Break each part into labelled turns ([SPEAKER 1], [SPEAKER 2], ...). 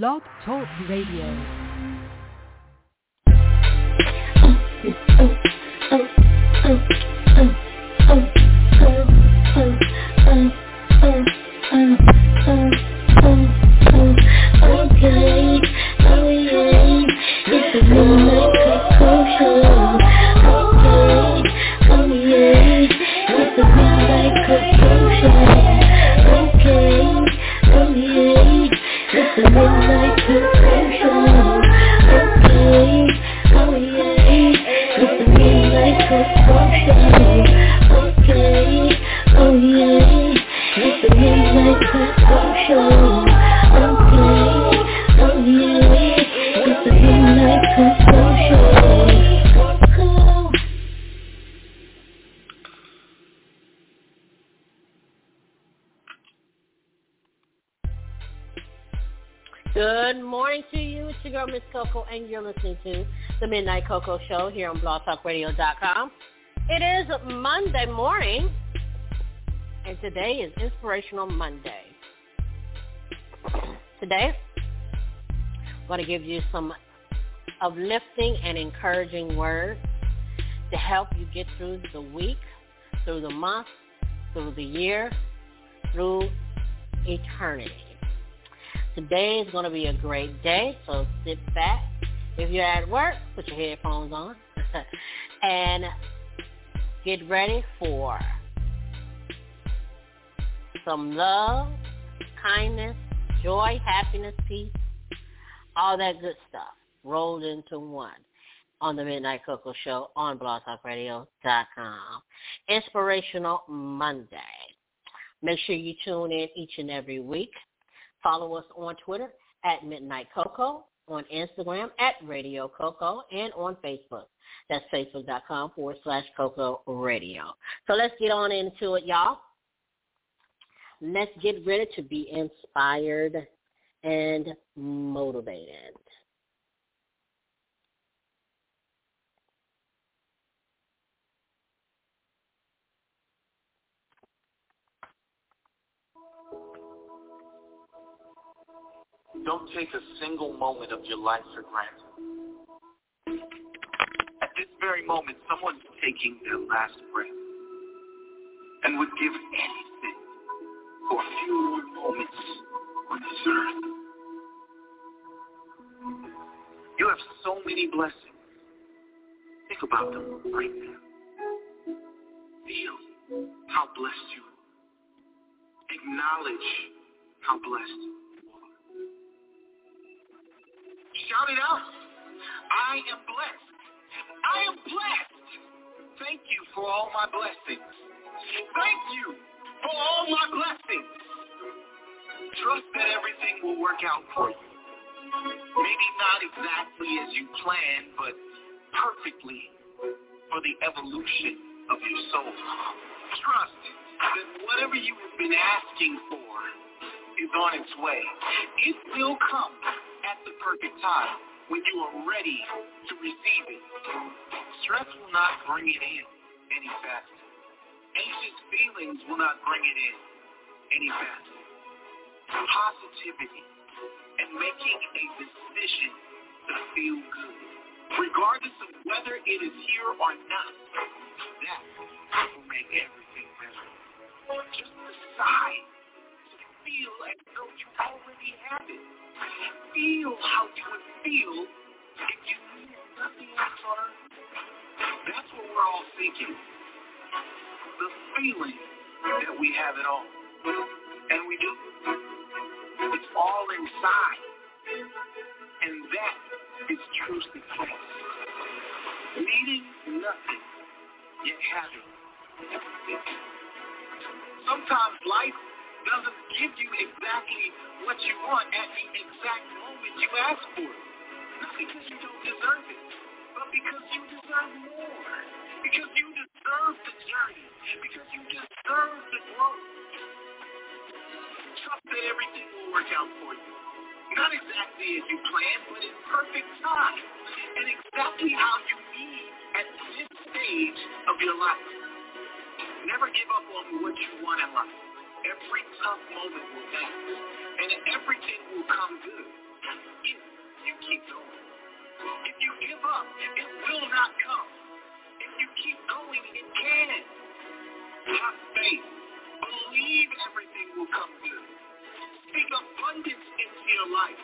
[SPEAKER 1] Blog Talk Radio.
[SPEAKER 2] Oh, oh, oh, Good morning to you. It's your girl, Miss Koko, and you're listening to the Midnight Koko Show here on blogtalkradio.com. It is Monday morning, and today is Inspirational Monday. Today, I'm going to give you some uplifting and encouraging words to help you get through the week, through the month, through the year, through eternity. Today is going to be a great day, so sit back. If you're at work, put your headphones on and get ready for some love, kindness, joy, happiness, peace, all that good stuff rolled into one on the Midnight Koko Show on blogtalkradio.com. Inspirational Monday. Make sure you tune in each and every week. Follow us on Twitter at Midnight Koko, on Instagram at Radio Koko, and on Facebook. That's facebook.com forward slash Koko Radio. So let's get on into it, y'all. Let's get ready to be inspired and motivated.
[SPEAKER 3] Don't take a single moment of your life for granted. At this very moment, someone's taking their last breath and would give anything for a few more moments on this earth. You have so many blessings. Think about them right now. Feel how blessed you are. Acknowledge how blessed you are. Shout it out. I am blessed. I am blessed. Thank you for all my blessings. Thank you for all my blessings. Trust that everything will work out for you. Maybe not exactly as you planned, but perfectly for the evolution of your soul. Trust that whatever you have been asking for is on its way. It will come at the perfect time when you are ready to receive it. Stress will not bring it in any faster. Anxious feelings will not bring it in any faster. Positivity and making a decision to feel good, regardless of whether it is here or not, that will make everything better. Just decide to feel as though you already have it. Feel how you would feel if you knew nothing else on earth. That's what we're all thinking. The feeling that we have it all. And we do. It's all inside. And that is true success. Needing nothing, yet having. Sometimes life doesn't give you exactly what you want at the exact moment you ask for it. Not because you don't deserve it, but because you deserve more. Because you deserve the journey. Because you deserve the growth. Trust that everything will work out for you. Not exactly as you planned, but in perfect time. And exactly how you need at this stage of your life. Never give up on what you want in life. Every tough moment will pass, and everything will come good. If you keep going. If you give up, it will not come. You keep going, it can. Have faith. Believe everything will come good. Speak abundance into your life.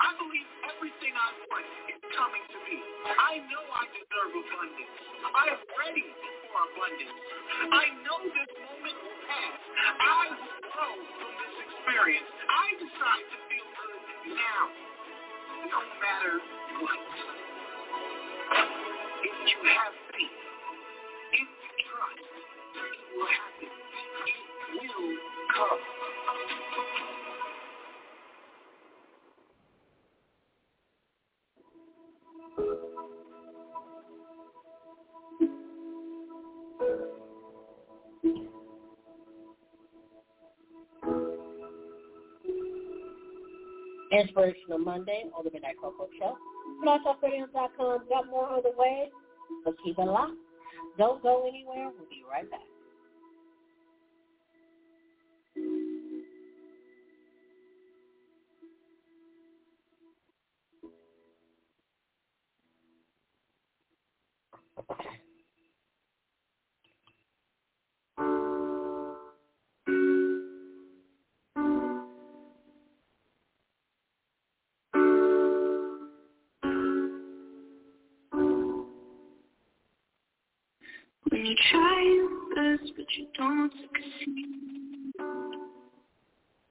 [SPEAKER 3] I believe everything I want is coming to me. I know I deserve abundance. I am ready for abundance. I know this moment will pass. I will grow from this experience. I decide to feel good now, no matter what. If you have faith,
[SPEAKER 2] Inspirational Monday on the Midnight Koko Show. BlogTalkRadio.com. Got more on the way, so keep it locked. Don't go anywhere. We'll be right back.
[SPEAKER 1] You try your best but you don't succeed.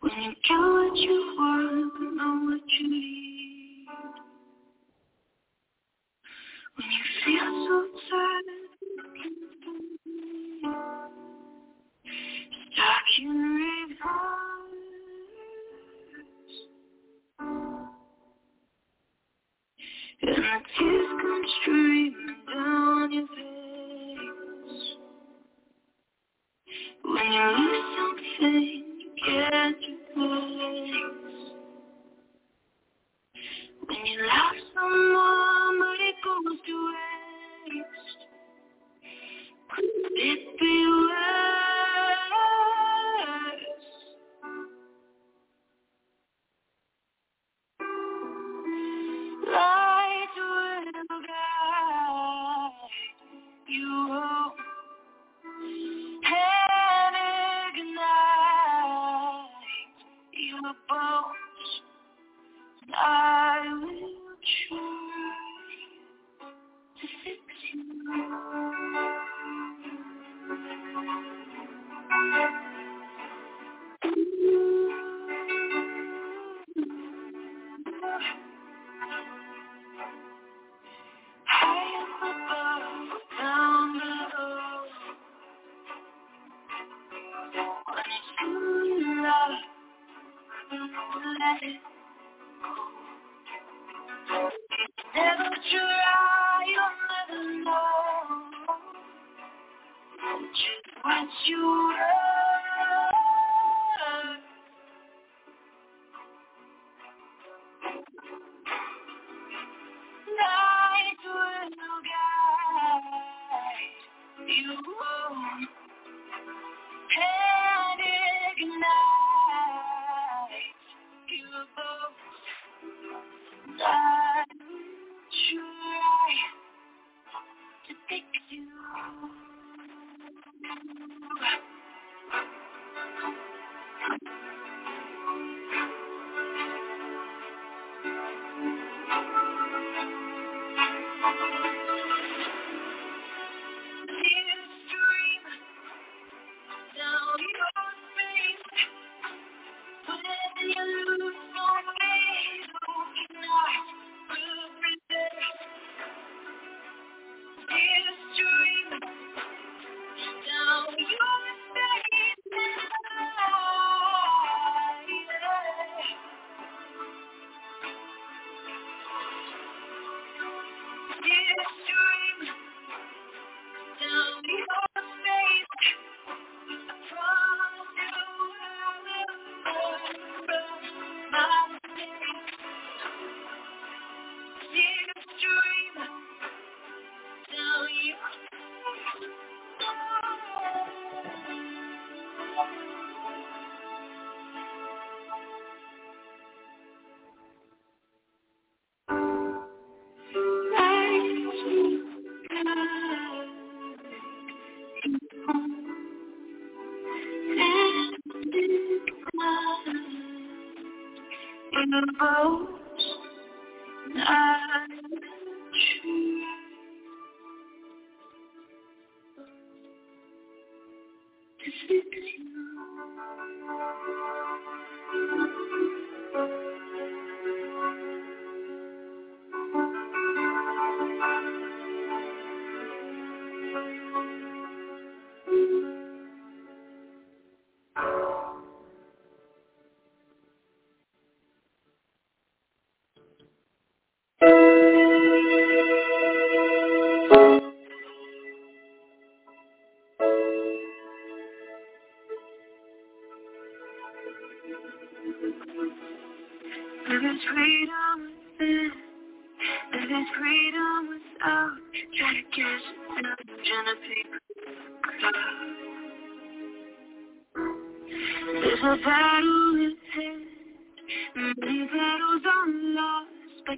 [SPEAKER 1] When you get what you want but not what you need. When you feel so tired Stuck in reverse. And the tears come streaming down your face Oh.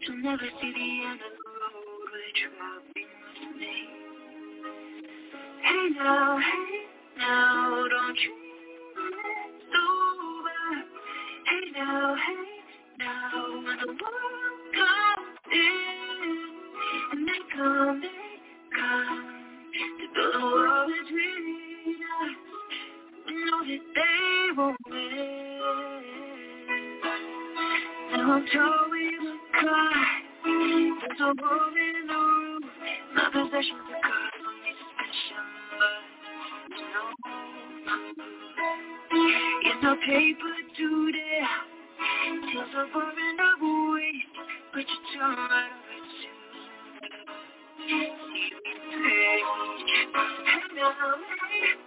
[SPEAKER 1] You'll never see the end of the road which walking with. Hey now, hey now, don't you it's over. Hey now, hey now, when the world comes in and they come, they come to build a world between us. We know that they will win. Now I'm told car. A room in a room. My possessions are good for me suspicion, it's no paper today. Tears are pouring away, but you turn right over to me. See me through. I'm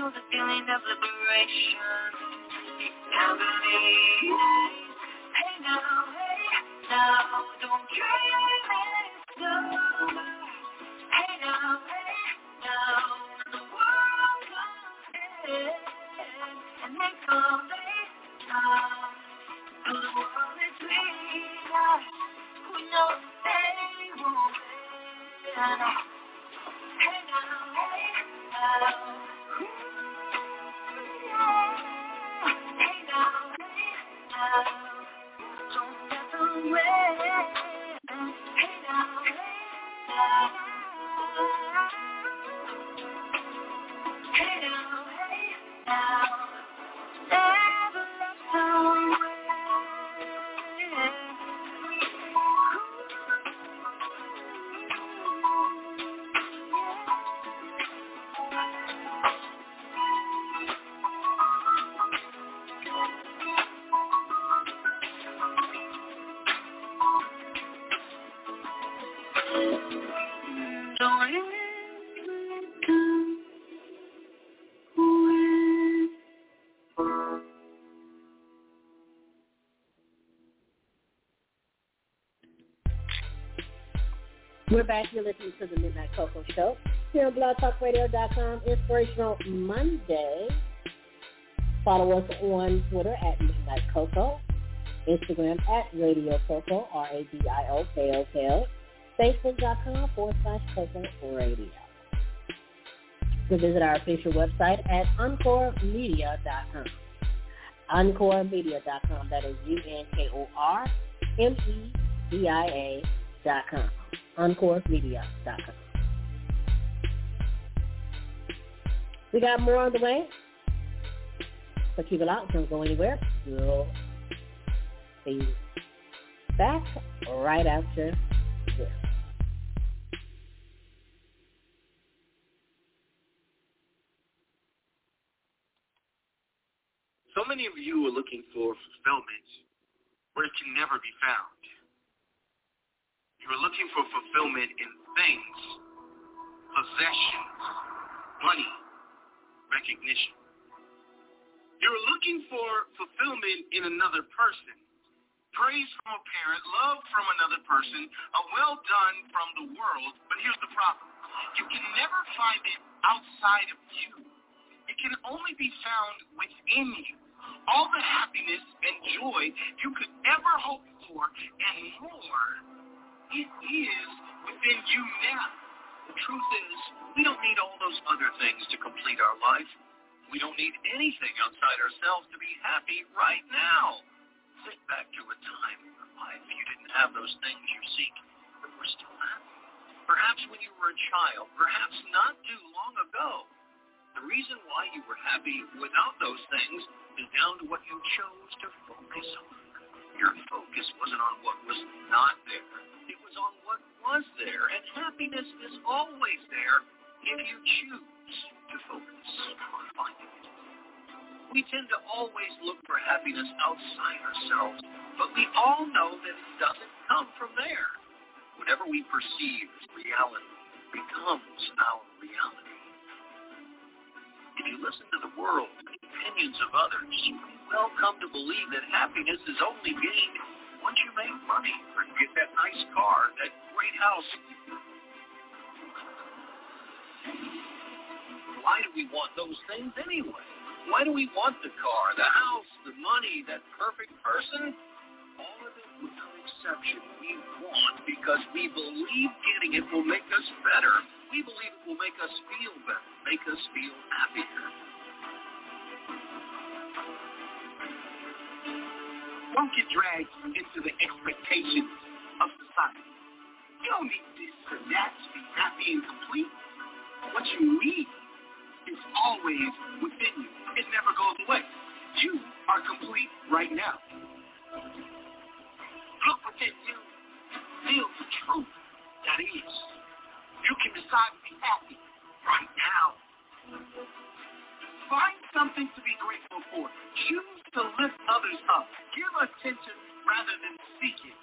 [SPEAKER 1] to the feeling of liberation. I believe. Hey now, hey now, don't. Hey now, hey now, the world and they the world is back. You're listening to the Midnight Koko Show here on blogtalkradio.com, Inspirational Monday. Follow us on Twitter at Midnight Koko, Instagram at Radio Koko, R-A-D-I-O-K-O-K-O, Facebook.com forward slash Koko Radio. You can visit our official website at EncoreMedia.com. EncoreMedia.com, That is U-N-K-O-R-M-E-D-I-A.com. EncoreMedia.com. We got more on the way, so keep it locked. Don't go anywhere. We'll
[SPEAKER 2] be back right after this.
[SPEAKER 3] So many of you are looking for fulfillment where it can never be found. You are looking for fulfillment in things, possessions, money, recognition. You're looking for fulfillment in another person. Praise from a parent, love from another person, a well done from the world. But here's the problem. You can never find it outside of you. It can only be found within you. All the happiness and joy you could ever hope for and more, it is within you now. The truth is, we don't need all those other things to complete our life. We don't need anything outside ourselves to be happy right now. Think back to a time in your life you didn't have those things you seek, but were still happy. Perhaps when you were a child, perhaps not too long ago. The reason why you were happy without those things is down to what you chose to focus on. Your focus wasn't on what was not there. Was on what was there. And happiness is always there if you choose to focus on finding it. We tend to always look for happiness outside ourselves, but we all know that it doesn't come from there. Whatever we perceive as reality becomes our reality. If you listen to the world and opinions of others, you will come to believe that happiness is only gained once you make money or get that nice car, that great house. Why do we want those things anyway? Why do we want the car, the house, the money, that perfect person? All of it without exception we want because we believe getting it will make us better. We believe it will make us feel better, make us feel happier. Don't get dragged into the expectations of society. You don't need this or that to be happy and complete. What you need is always within you. It never goes away. You are complete right now. Look within you. Feel the truth that is. You can decide to be happy right now. Find something to be grateful for. Choose to lift others up. Give attention rather than seek it.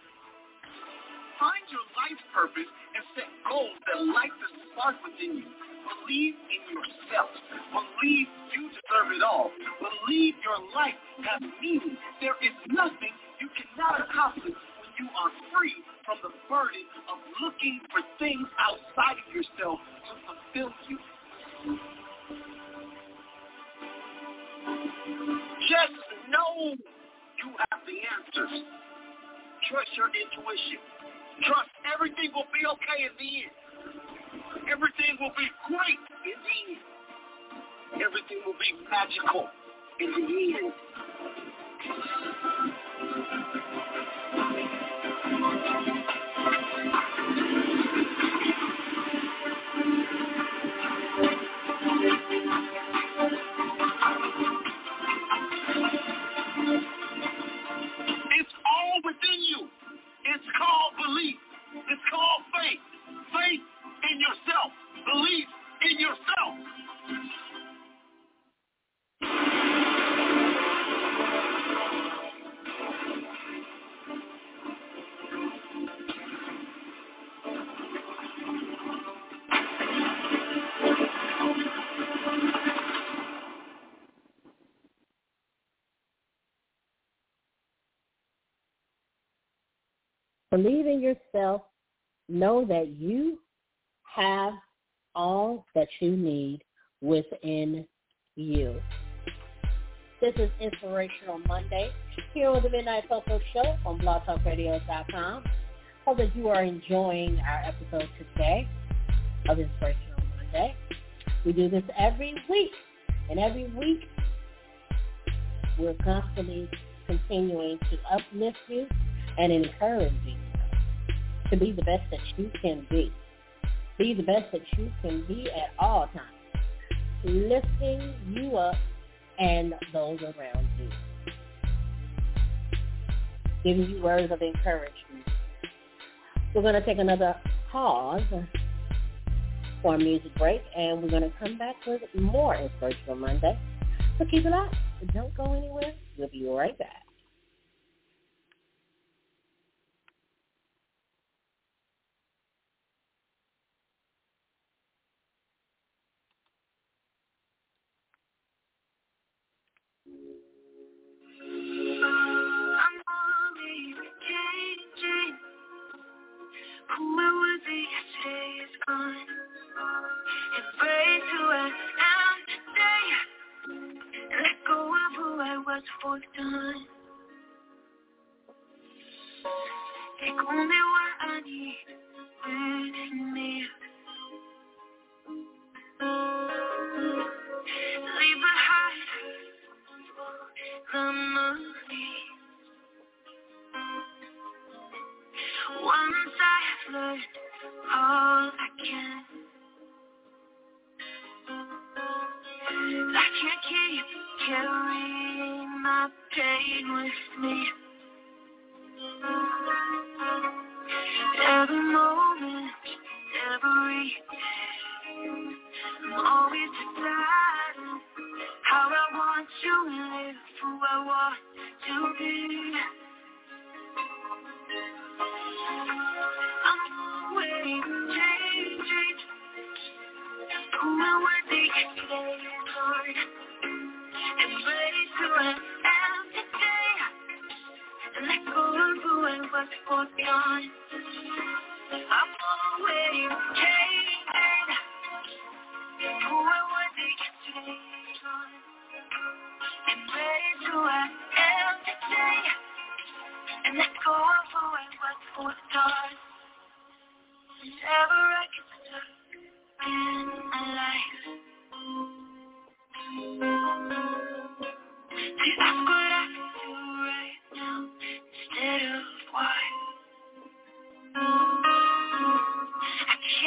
[SPEAKER 3] Find your life purpose and set goals that light the spark within you. Believe in yourself. Believe you deserve it all. Believe your life has meaning. There is nothing you cannot accomplish when you are free from the burden of looking for things outside of yourself to fulfill you. Just know you have the answers. Trust your intuition. Trust everything will be okay in the end. Everything will be great in the end. Everything will be magical in the end. Believe in yourself.
[SPEAKER 2] Know that you have all that you need within you. This is Inspirational Monday here on the Midnight Koko Show on blogtalkradio.com. Hope that you are enjoying our episode today of Inspirational Monday. We do this every week, and every week we're constantly continuing to uplift you and encourage you to be the best that you can be. Be the best that you can be at all times, lifting you up and those around you.
[SPEAKER 1] giving you words of encouragement. We're going to take another pause for a music break, and we're going to come back with more Inspirational Monday. So keep it up. Don't go anywhere. We'll be right back.
[SPEAKER 3] fourth time. Take only one.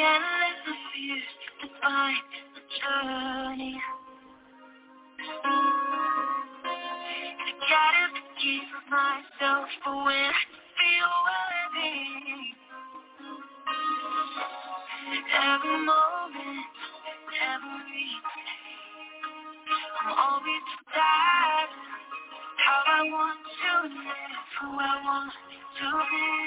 [SPEAKER 3] I the journey. I gotta myself when I feel worthy. Every moment, every day, I'm always. How I want to live, who I want to be.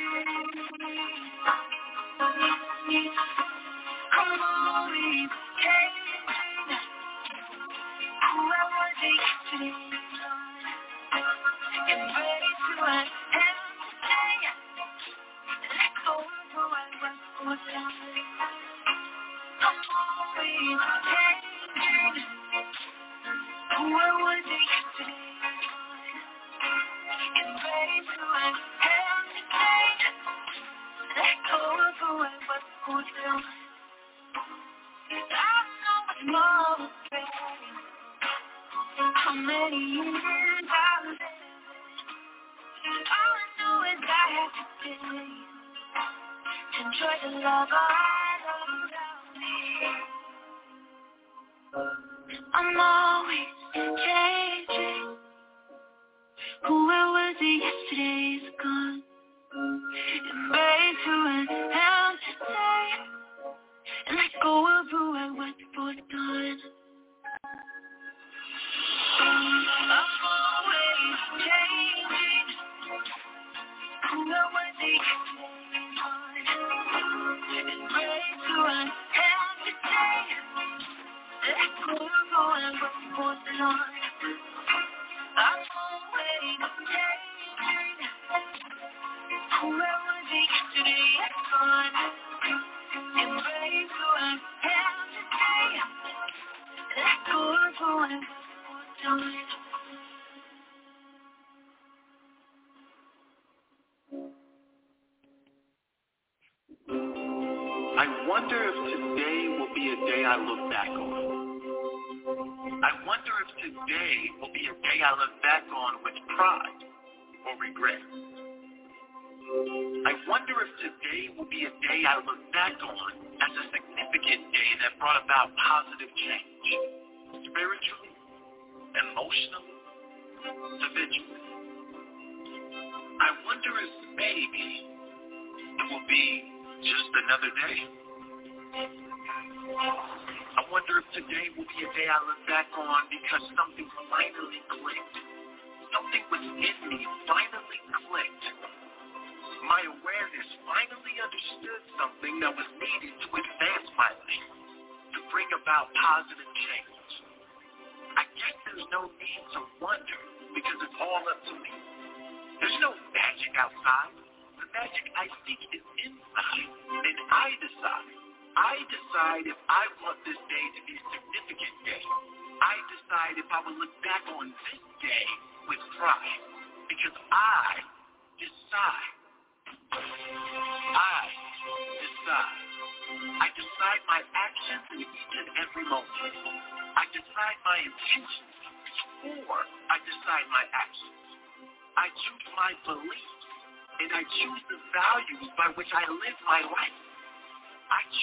[SPEAKER 3] Yoga. Daddy, Daddy.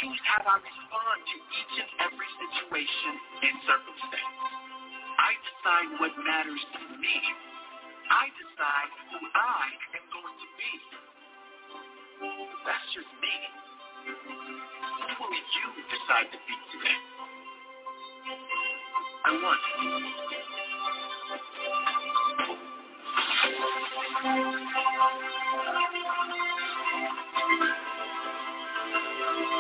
[SPEAKER 3] Choose how I respond to each and every situation and circumstance. I decide what matters to me. I decide who I am going to be. That's just me. Who will you decide to be today? I wonder.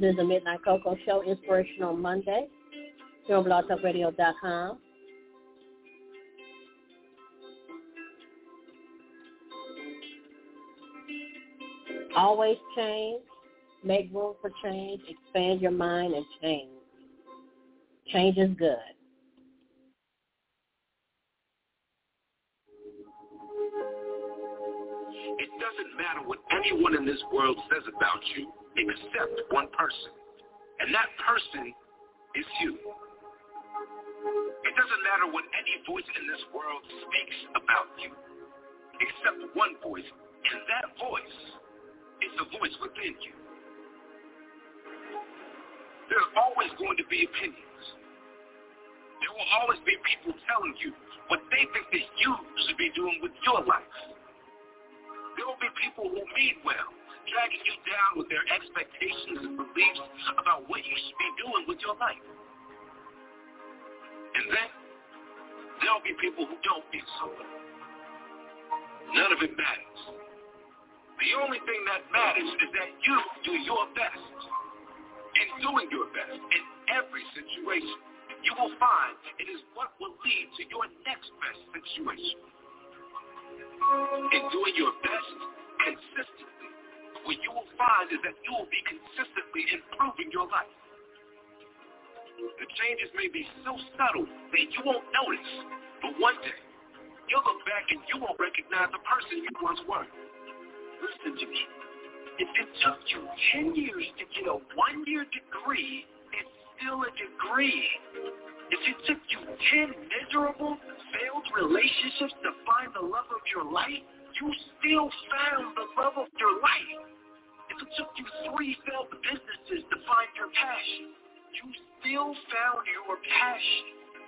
[SPEAKER 2] This is the Midnight Koko Show, Inspirational Monday, here on blogtalkradio.com. Always change, make room for change, expand your mind, and change. Change is good.
[SPEAKER 3] It doesn't matter what anyone in this world says about you except one person. And that person is you. It doesn't matter what any voice in this world speaks about you, except one voice, and that voice is the voice within you. There's always going to be opinions. There will always be people telling you what they think that you should be doing with your life. There will be people who mean well, dragging you down with their expectations and beliefs about what you should be doing with your life. And then there'll be people who don't feel so. None of it matters. The only thing that matters is that you do your best. In doing your best in every situation, you will find it is what will lead to your next best situation. In doing your best consistently, what you will find is that you will be consistently improving your life. The changes may be so subtle that you won't notice, but one day you'll look back and you won't recognize the person you once were. Listen to me. If it took you 10 years to get a one-year degree, it's still a degree. If it took you 10 miserable, failed relationships to find the love of your life, you still found the love of your life. It took you three failed businesses to find your passion, you still found your passion.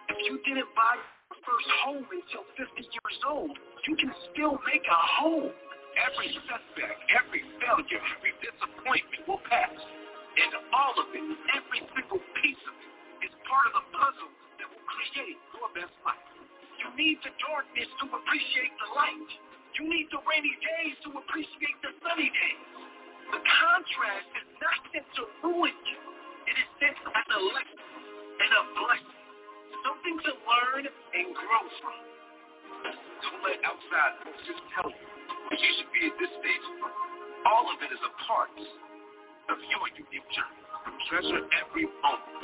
[SPEAKER 3] If you didn't buy your first home until 50 years old, you can still make a home. Every setback, every failure, every disappointment will pass. And all of it, every single piece of it, is part of the puzzle that will create your best life. You need the darkness to appreciate the light. You need the rainy days to appreciate the sunny days. The contrast is not sent to ruin you. It is sent as a lesson and a blessing. Something to learn and grow from. Don't let outside voices tell you what you should be at this stage. All of it is a part of your unique journey. Treasure every moment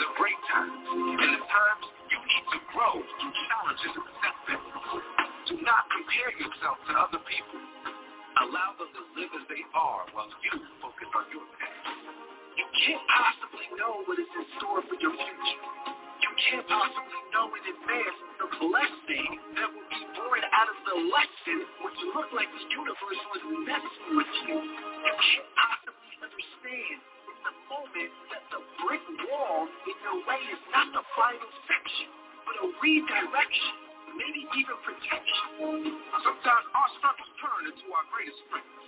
[SPEAKER 3] The great times and the times you need to grow through challenges and setbacks. Do not compare yourself to other people. Allow them to live as they are while you focus on your past. You can't possibly know what is in store for your future. You can't possibly know in advance the blessing that will be born out of the lesson which looked like the universe was messing with you. You can't possibly understand in the moment that the brick wall in your way is not the final section, but a redirection maybe even protection. Sometimes our our greatest strengths.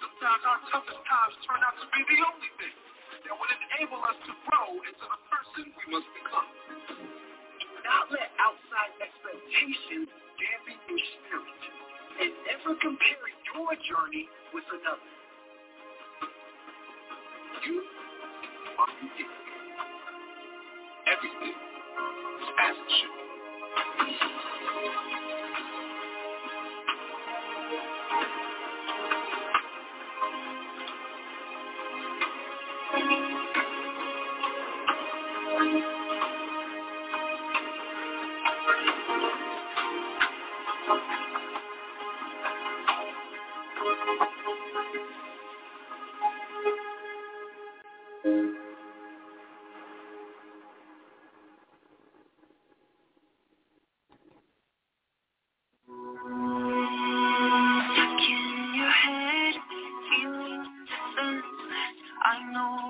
[SPEAKER 3] Sometimes our toughest times turn out to be the only thing that will enable us to grow into the person we must become. Do not let outside expectations dampen your spirit and never compare your journey with another. You are unique. Everything is as it should be.
[SPEAKER 1] I know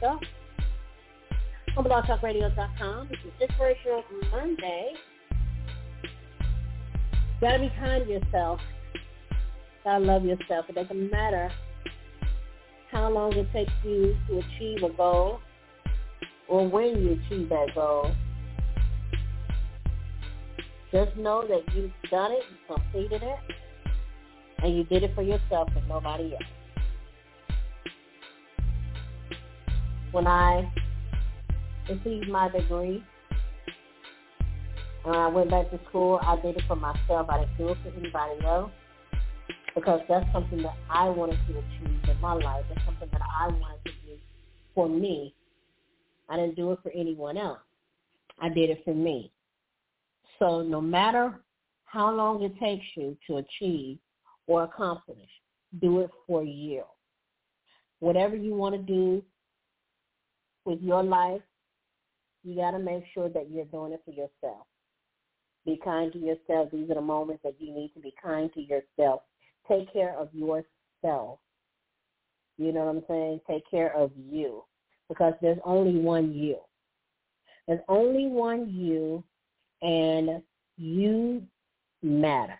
[SPEAKER 1] Show on blogtalkradio.com. This is Inspirational Monday. You gotta be kind to yourself. You Gotta love yourself. It doesn't matter how long it takes you to achieve a goal or when you achieve that goal.
[SPEAKER 2] Just know that you've done it, you completed it, and you did it for yourself and nobody else. When I received my degree, and I went back to school, I did it for myself. I didn't do it for anybody else because that's something that I wanted to achieve in my life. It's something that I wanted to do for me. I didn't do it for anyone else. I did it for me. So no matter how long it takes you to achieve or accomplish, do it for you. Whatever you want to do with your life, you got to make sure that you're doing it for yourself. Be kind to yourself. These are the moments that you need to be kind to yourself. Take care of yourself. You know what I'm saying? Take care of you because there's only one you. There's only one you and you matter.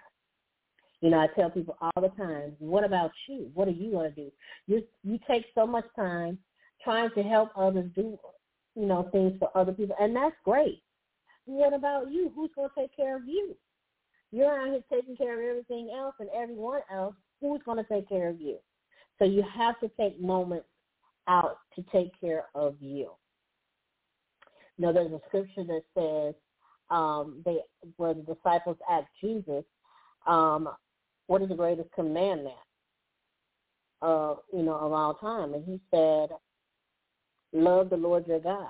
[SPEAKER 2] You know, I tell people all the time, what about you? What are you going to do? You you take so much time trying to help others do, you know, things for other people, and that's great. What about you? Who's going to take care of you? You're out here taking care of everything else and everyone else. Who's going to take care of you? So you have to take moments out to take care of you. Know, there's a scripture that says, um, they where the disciples asked Jesus, um, what is the greatest commandment uh, you know, of all time? And he said, Love the Lord your God.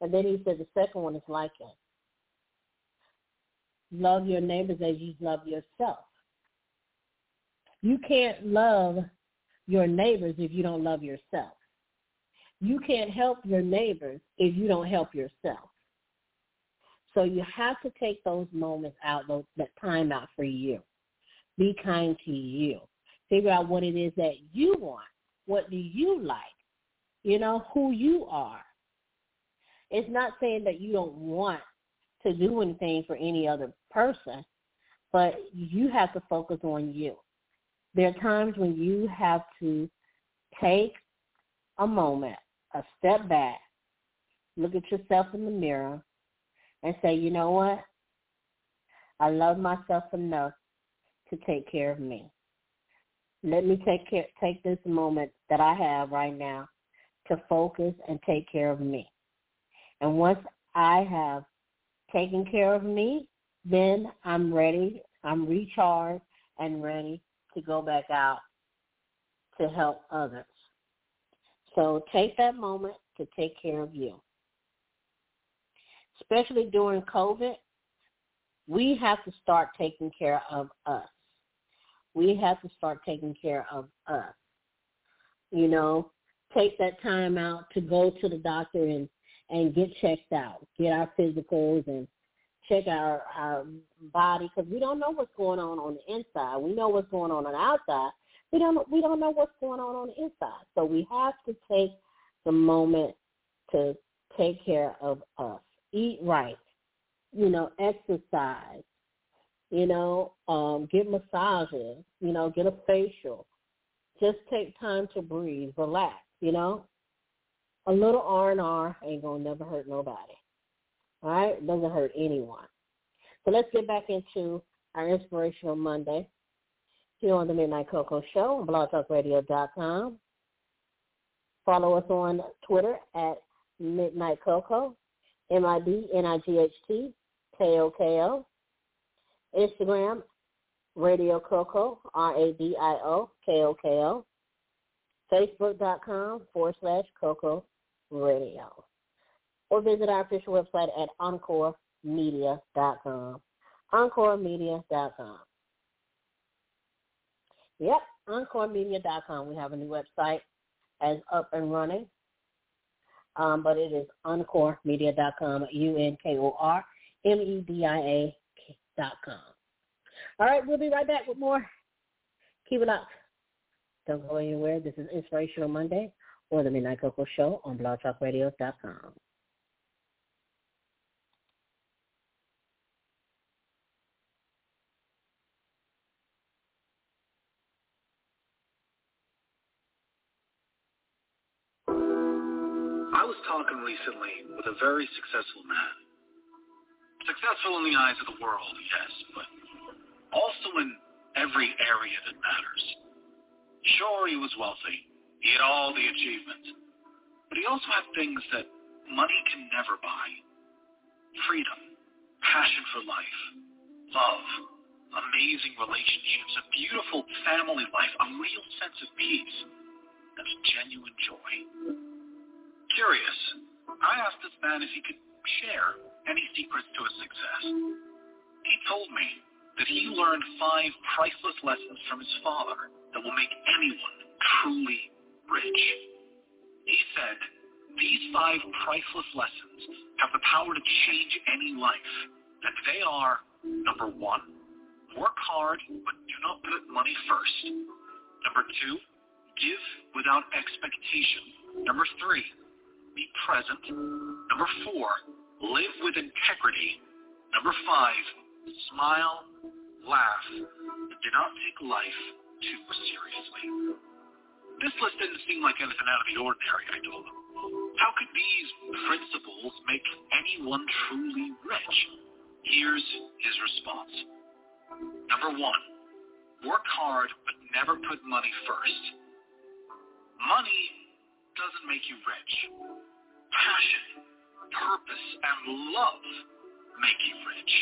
[SPEAKER 2] And then he said the second one is like it. Love your neighbors as you love yourself. You can't love your neighbors if you don't love yourself. You can't help your neighbors if you don't help yourself. So you have to take those moments out, those, that time out for you. Be kind to you. Figure out what it is that you want. What do you like? You know, who you are. It's not saying that you don't want to do anything for any other person, but you have to focus on you. There are times when you have to take a moment, a step back, look at yourself in the mirror, and say, you know what? I love myself enough to take care of me. Let me take care, take this moment that I have right now to focus and take care of me. And once I have taken care of me, then I'm ready, I'm recharged and ready to go back out to help others. So take that moment to take care of you. Especially during COVID, we have to start taking care of us. We have to start taking care of us. You know, take that time out to go to the doctor and and get checked out, get our physicals and check our our body because we don't know what's going on on the inside. We know what's going on on the outside. We don't we don't know what's going on on the inside. So we have to take the moment to take care of us. Eat right. You know, exercise. You know, um, get massages. You know, get a facial. Just take time to breathe, relax. You know, a little R and R ain't gonna never hurt nobody. All right, doesn't hurt anyone. So let's get back into our inspirational Monday here on the Midnight Koko Show on blogtalkradio.com. Follow us on Twitter at Midnight Koko, M-I-D-N-I-G-H-T, K-O-K-O. Instagram, Radio Koko, R-A-D-I-O, K-O-K-O. Facebook.com forward slash Koko Radio. Or visit our official website at encoremedia.com. Encoremedia.com. Yep, encoremedia.com. We have a new website as up and running. Um, but it is encoremedia.com, U-N-K-O-R-M-E-D-I-A dot com. All right, we'll be right back with more. Keep it up. Don't go anywhere. This is Inspirational Monday or the Midnight Koko Show on blogtalkradio.com.
[SPEAKER 3] I was talking recently with a very successful man. Successful in the eyes of the world, yes, but also in every area that matters. Sure, he was wealthy. He had all the achievements. But he also had things that money can never buy. Freedom, passion for life, love, amazing relationships, a beautiful family life, a real sense of peace, and genuine joy. Curious, I asked this man if he could share any secrets to his success. He told me that he learned five priceless lessons from his father that will make anyone truly rich. He said, these five priceless lessons have the power to change any life. And they are, number one, work hard, but do not put money first. Number two, give without expectation. Number three, be present. Number four, live with integrity. Number five, smile, laugh, and do not take life too seriously. This list didn't seem like anything out of the ordinary, I told him. How could these principles make anyone truly rich? Here's his response. Number one, work hard but never put money first. Money doesn't make you rich. Passion, purpose, and love make you rich.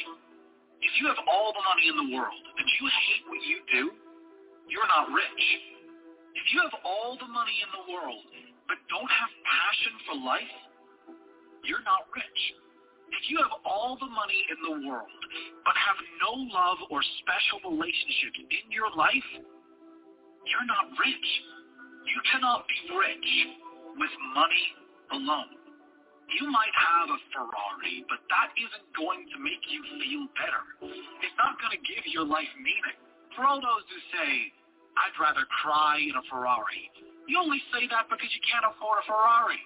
[SPEAKER 3] If you have all the money in the world and you hate what you do, you're not rich. If you have all the money in the world but don't have passion for life, you're not rich. If you have all the money in the world but have no love or special relationships in your life, you're not rich. You cannot be rich with money alone. You might have a Ferrari, but that isn't going to make you feel better. It's not going to give your life meaning. For all those who say, I'd rather cry in a Ferrari, you only say that because you can't afford a Ferrari.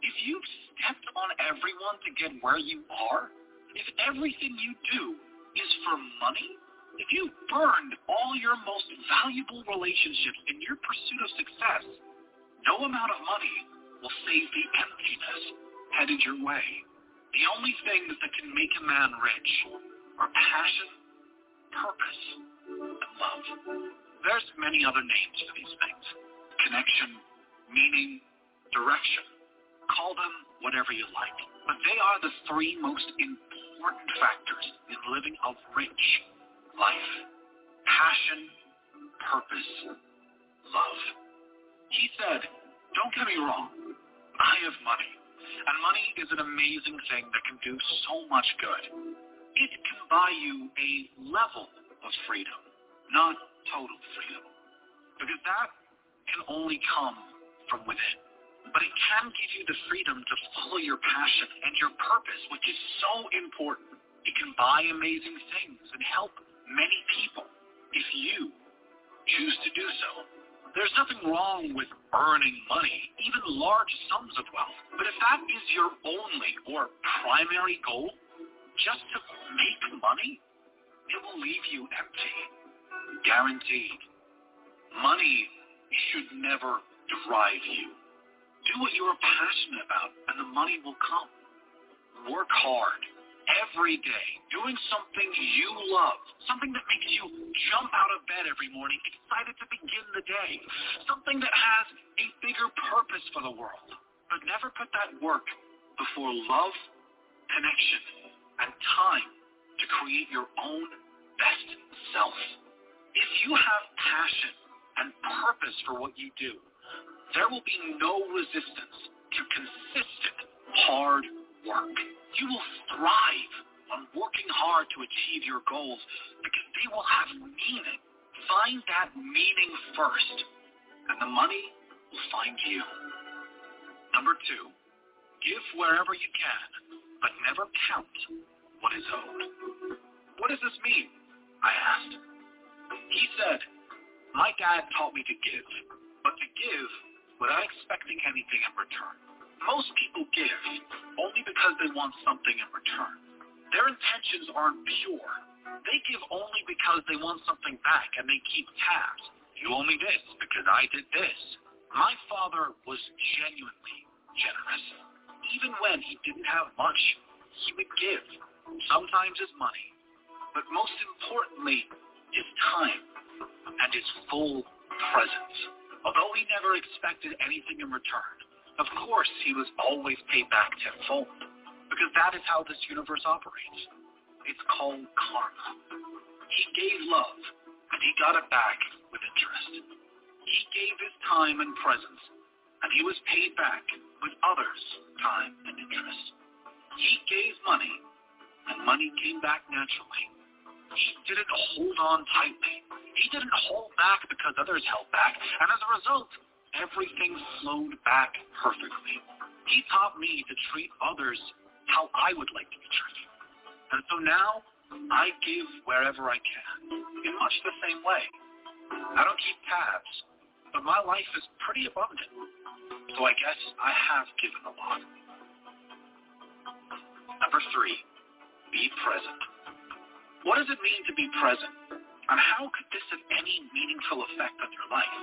[SPEAKER 3] If you've stepped on everyone to get where you are, if everything you do is for money, if you've burned all your most valuable relationships in your pursuit of success, no amount of money will save the emptiness headed your way. The only things that can make a man rich are passion, purpose, and love. There's many other names for these things. Connection, meaning, direction. Call them whatever you like. But they are the three most important factors in living a rich life. Passion, purpose, love. He said, don't get me wrong, I have money. And money is an amazing thing that can do so much good. It can buy you a level of freedom, not total freedom. Because that can only come from within. But it can give you the freedom to follow your passion and your purpose, which is so important. It can buy amazing things and help many people if you choose to do so. There's nothing wrong with earning money, even large sums of wealth. But if that is your only or primary goal, just to make money, it will leave you empty. Guaranteed. Money should never drive you. Do what you're passionate about, and the money will come. Work hard every day doing something you love, something that makes you jump out of bed every morning excited to begin the day, something that has a bigger purpose for the world. But never put that work before love, connection, and time to create your own best self. If you have passion and purpose for what you do, there will be no resistance to consistent hard work. You will thrive on working hard to achieve your goals because they will have meaning. Find that meaning first, and the money will find you. Number two, give wherever you can, but never count what is owed. What does this mean? I asked. He said, my dad taught me to give, but to give without expecting anything in return. Most people give only because they want something in return. Their intentions aren't pure. They give only because they want something back and they keep tabs. You owe me this because I did this. My father was genuinely generous. Even when he didn't have much, he would give. sometimes his money, but most importantly, his time and his full presence. Although he never expected anything in return, of course he was always paid back tenfold, because that is how this universe operates. It's called karma. He gave love, and he got it back with interest. He gave his time and presence, and he was paid back with others' time and interest. He gave money, and money came back naturally. He didn't hold on tightly. He didn't hold back because others held back, and as a result, everything flowed back perfectly. He taught me to treat others how I would like to be treated. And so now, I give wherever I can, in much the same way. I don't keep tabs, but my life is pretty abundant. So I guess I have given a lot. Number three, be present. What does it mean to be present? And how could this have any meaningful effect on your life?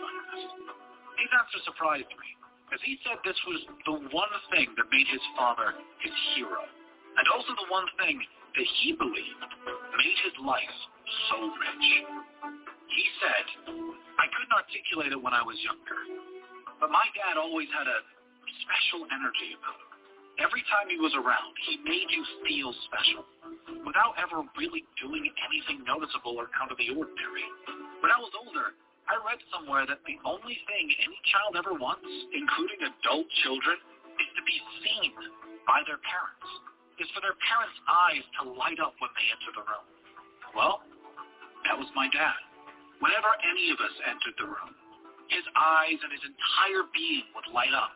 [SPEAKER 3] These answers surprised me, as he said this was the one thing that made his father his hero, and also the one thing that he believed made his life so rich. He said, I couldn't articulate it when I was younger, but my dad always had a special energy about him. Every time he was around, he made you feel special without ever really doing anything noticeable or out of the ordinary. When I was older, I read somewhere that the only thing any child ever wants, including adult children, is to be seen by their parents, is for their parents' eyes to light up when they enter the room. Well, that was my dad. Whenever any of us entered the room, his eyes and his entire being would light up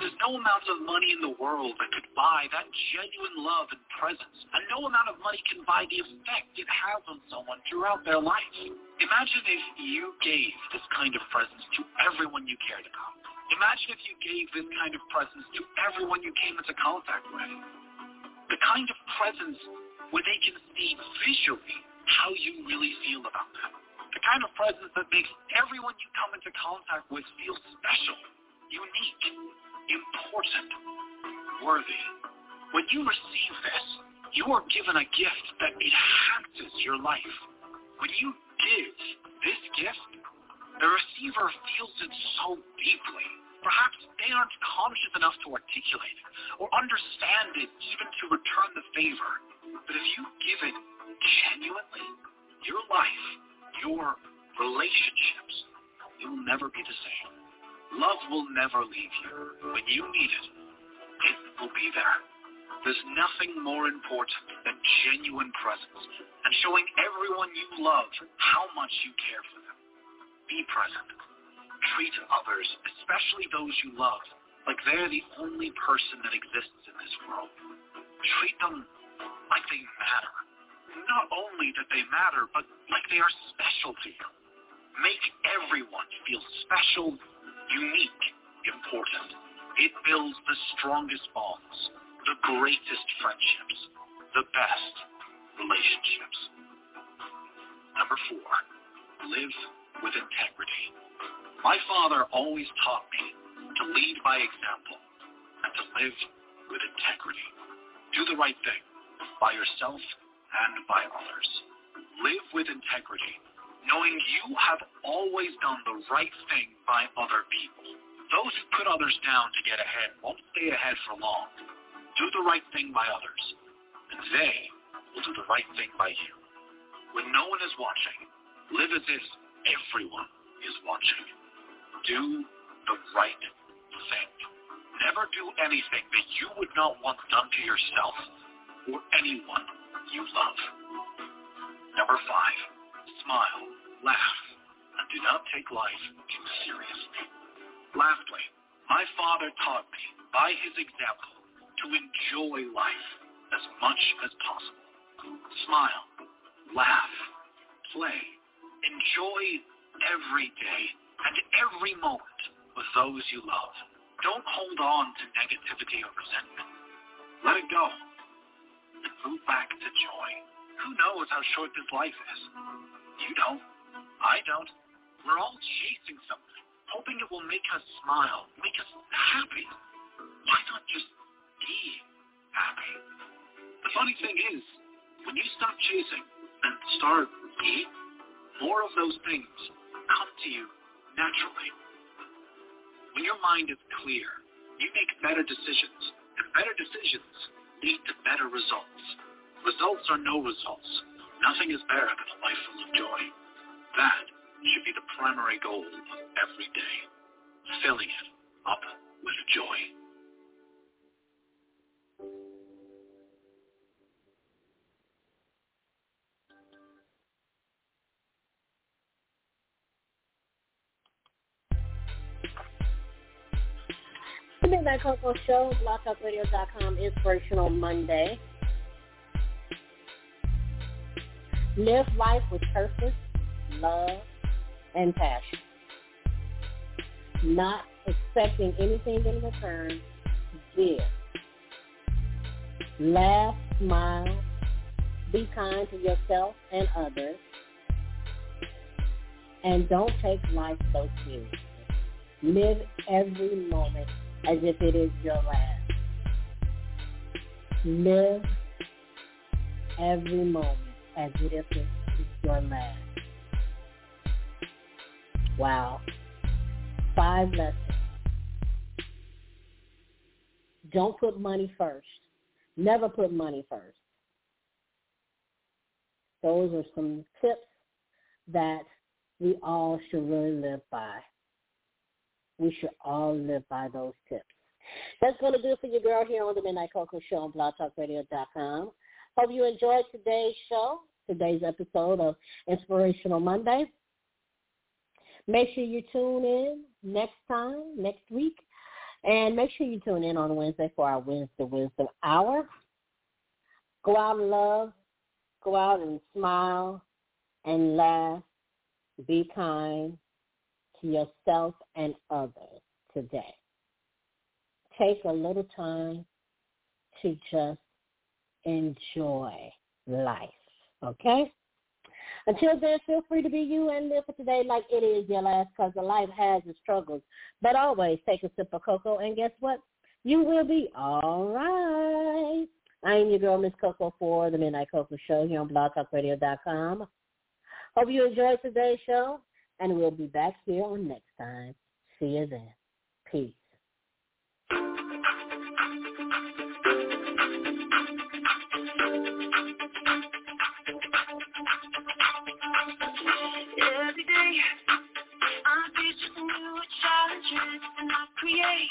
[SPEAKER 3] there's no amount of money in the world that could buy that genuine love and presence, and no amount of money can buy the effect it has on someone throughout their life. Imagine if you gave this kind of presence to everyone you cared about. Imagine if you gave this kind of presence to everyone you came into contact with. The kind of presence where they can see visually how you really feel about them. The kind of presence that makes everyone you come into contact with feel special, unique, important, worthy. When you receive this, you are given a gift that enhances your life. When you give this gift, the receiver feels it so deeply. Perhaps they aren't conscious enough to articulate or understand it even to return the favor. But if you give it genuinely, your life, your relationships, you'll never be the same. Love will never leave you. When you need it, it will be there. There's nothing more important than genuine presence and showing everyone you love how much you care for them. Be present. Treat others, especially those you love, like they're the only person that exists in this world. Treat them like they matter. Not only that they matter, but like they are special to you. Make everyone feel special unique, important. It builds the strongest bonds, the greatest friendships, the best relationships. Number four, live with integrity. My father always taught me to lead by example and to live with integrity. Do the right thing by yourself and by others. Live with integrity knowing you have always done the right thing by other people. Those who put others down to get ahead won't stay ahead for long. Do the right thing by others, and they will do the right thing by you. When no one is watching, live as if everyone is watching. Do the right thing. Never do anything that you would not want done to yourself or anyone you love. Number five, smile laugh, and do not take life too seriously. Lastly, my father taught me, by his example, to enjoy life as much as possible. Smile, laugh, play, enjoy every day and every moment with those you love. Don't hold on to negativity or resentment. Let it go and move back to joy. Who knows how short this life is? You don't. I don't. We're all chasing something, hoping it will make us smile, make us happy. Why not just be happy? The funny thing is, When you stop chasing and start eating, more of those things come to you naturally. When your mind is clear, you make better decisions, and better decisions lead to better results. Results are no results. Nothing is better than a life full of joy. That should be the primary goal of every day, filling it up with joy.
[SPEAKER 2] The Midnight Koko Show, blogtalkradio.com, Inspirational Monday. Live life with purpose, love, and passion. Not expecting anything in return. Give. Laugh, smile, be kind to yourself and others, and don't take life so seriously. Live every moment as if it is your last. Live every moment as if it is your last. Wow. Five lessons. Don't put money first. Never put money first. Those are some tips that we all should really live by. We should all live by those tips. That's going to do it for your girl here on the Midnight Koko Show on blogtalkradio.com. Hope you enjoyed today's show, today's episode of Inspirational Monday. Make sure you tune in next time, next week. And make sure you tune in on Wednesday for our Wednesday Wisdom Hour. Go out and love. Go out and smile and laugh. Be kind yourself and others today. Take a little time to just enjoy life. Okay? Until then, feel free to be you and live for today like it is your last because life has its struggles. But always take a sip of cocoa and guess what? You will be all right. I am your girl, Miss Koko, for the Midnight Koko Show here on blogtalkradio.com. Hope you enjoyed today's show, and we'll be back here on next time. See you then. Peace.
[SPEAKER 1] Every day, I'm new challenges and I create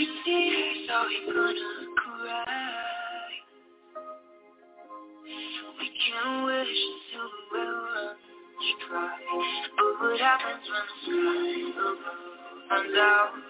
[SPEAKER 1] he sees, so gonna. We can wish until the runs dry, but what happens when the sky above runs out?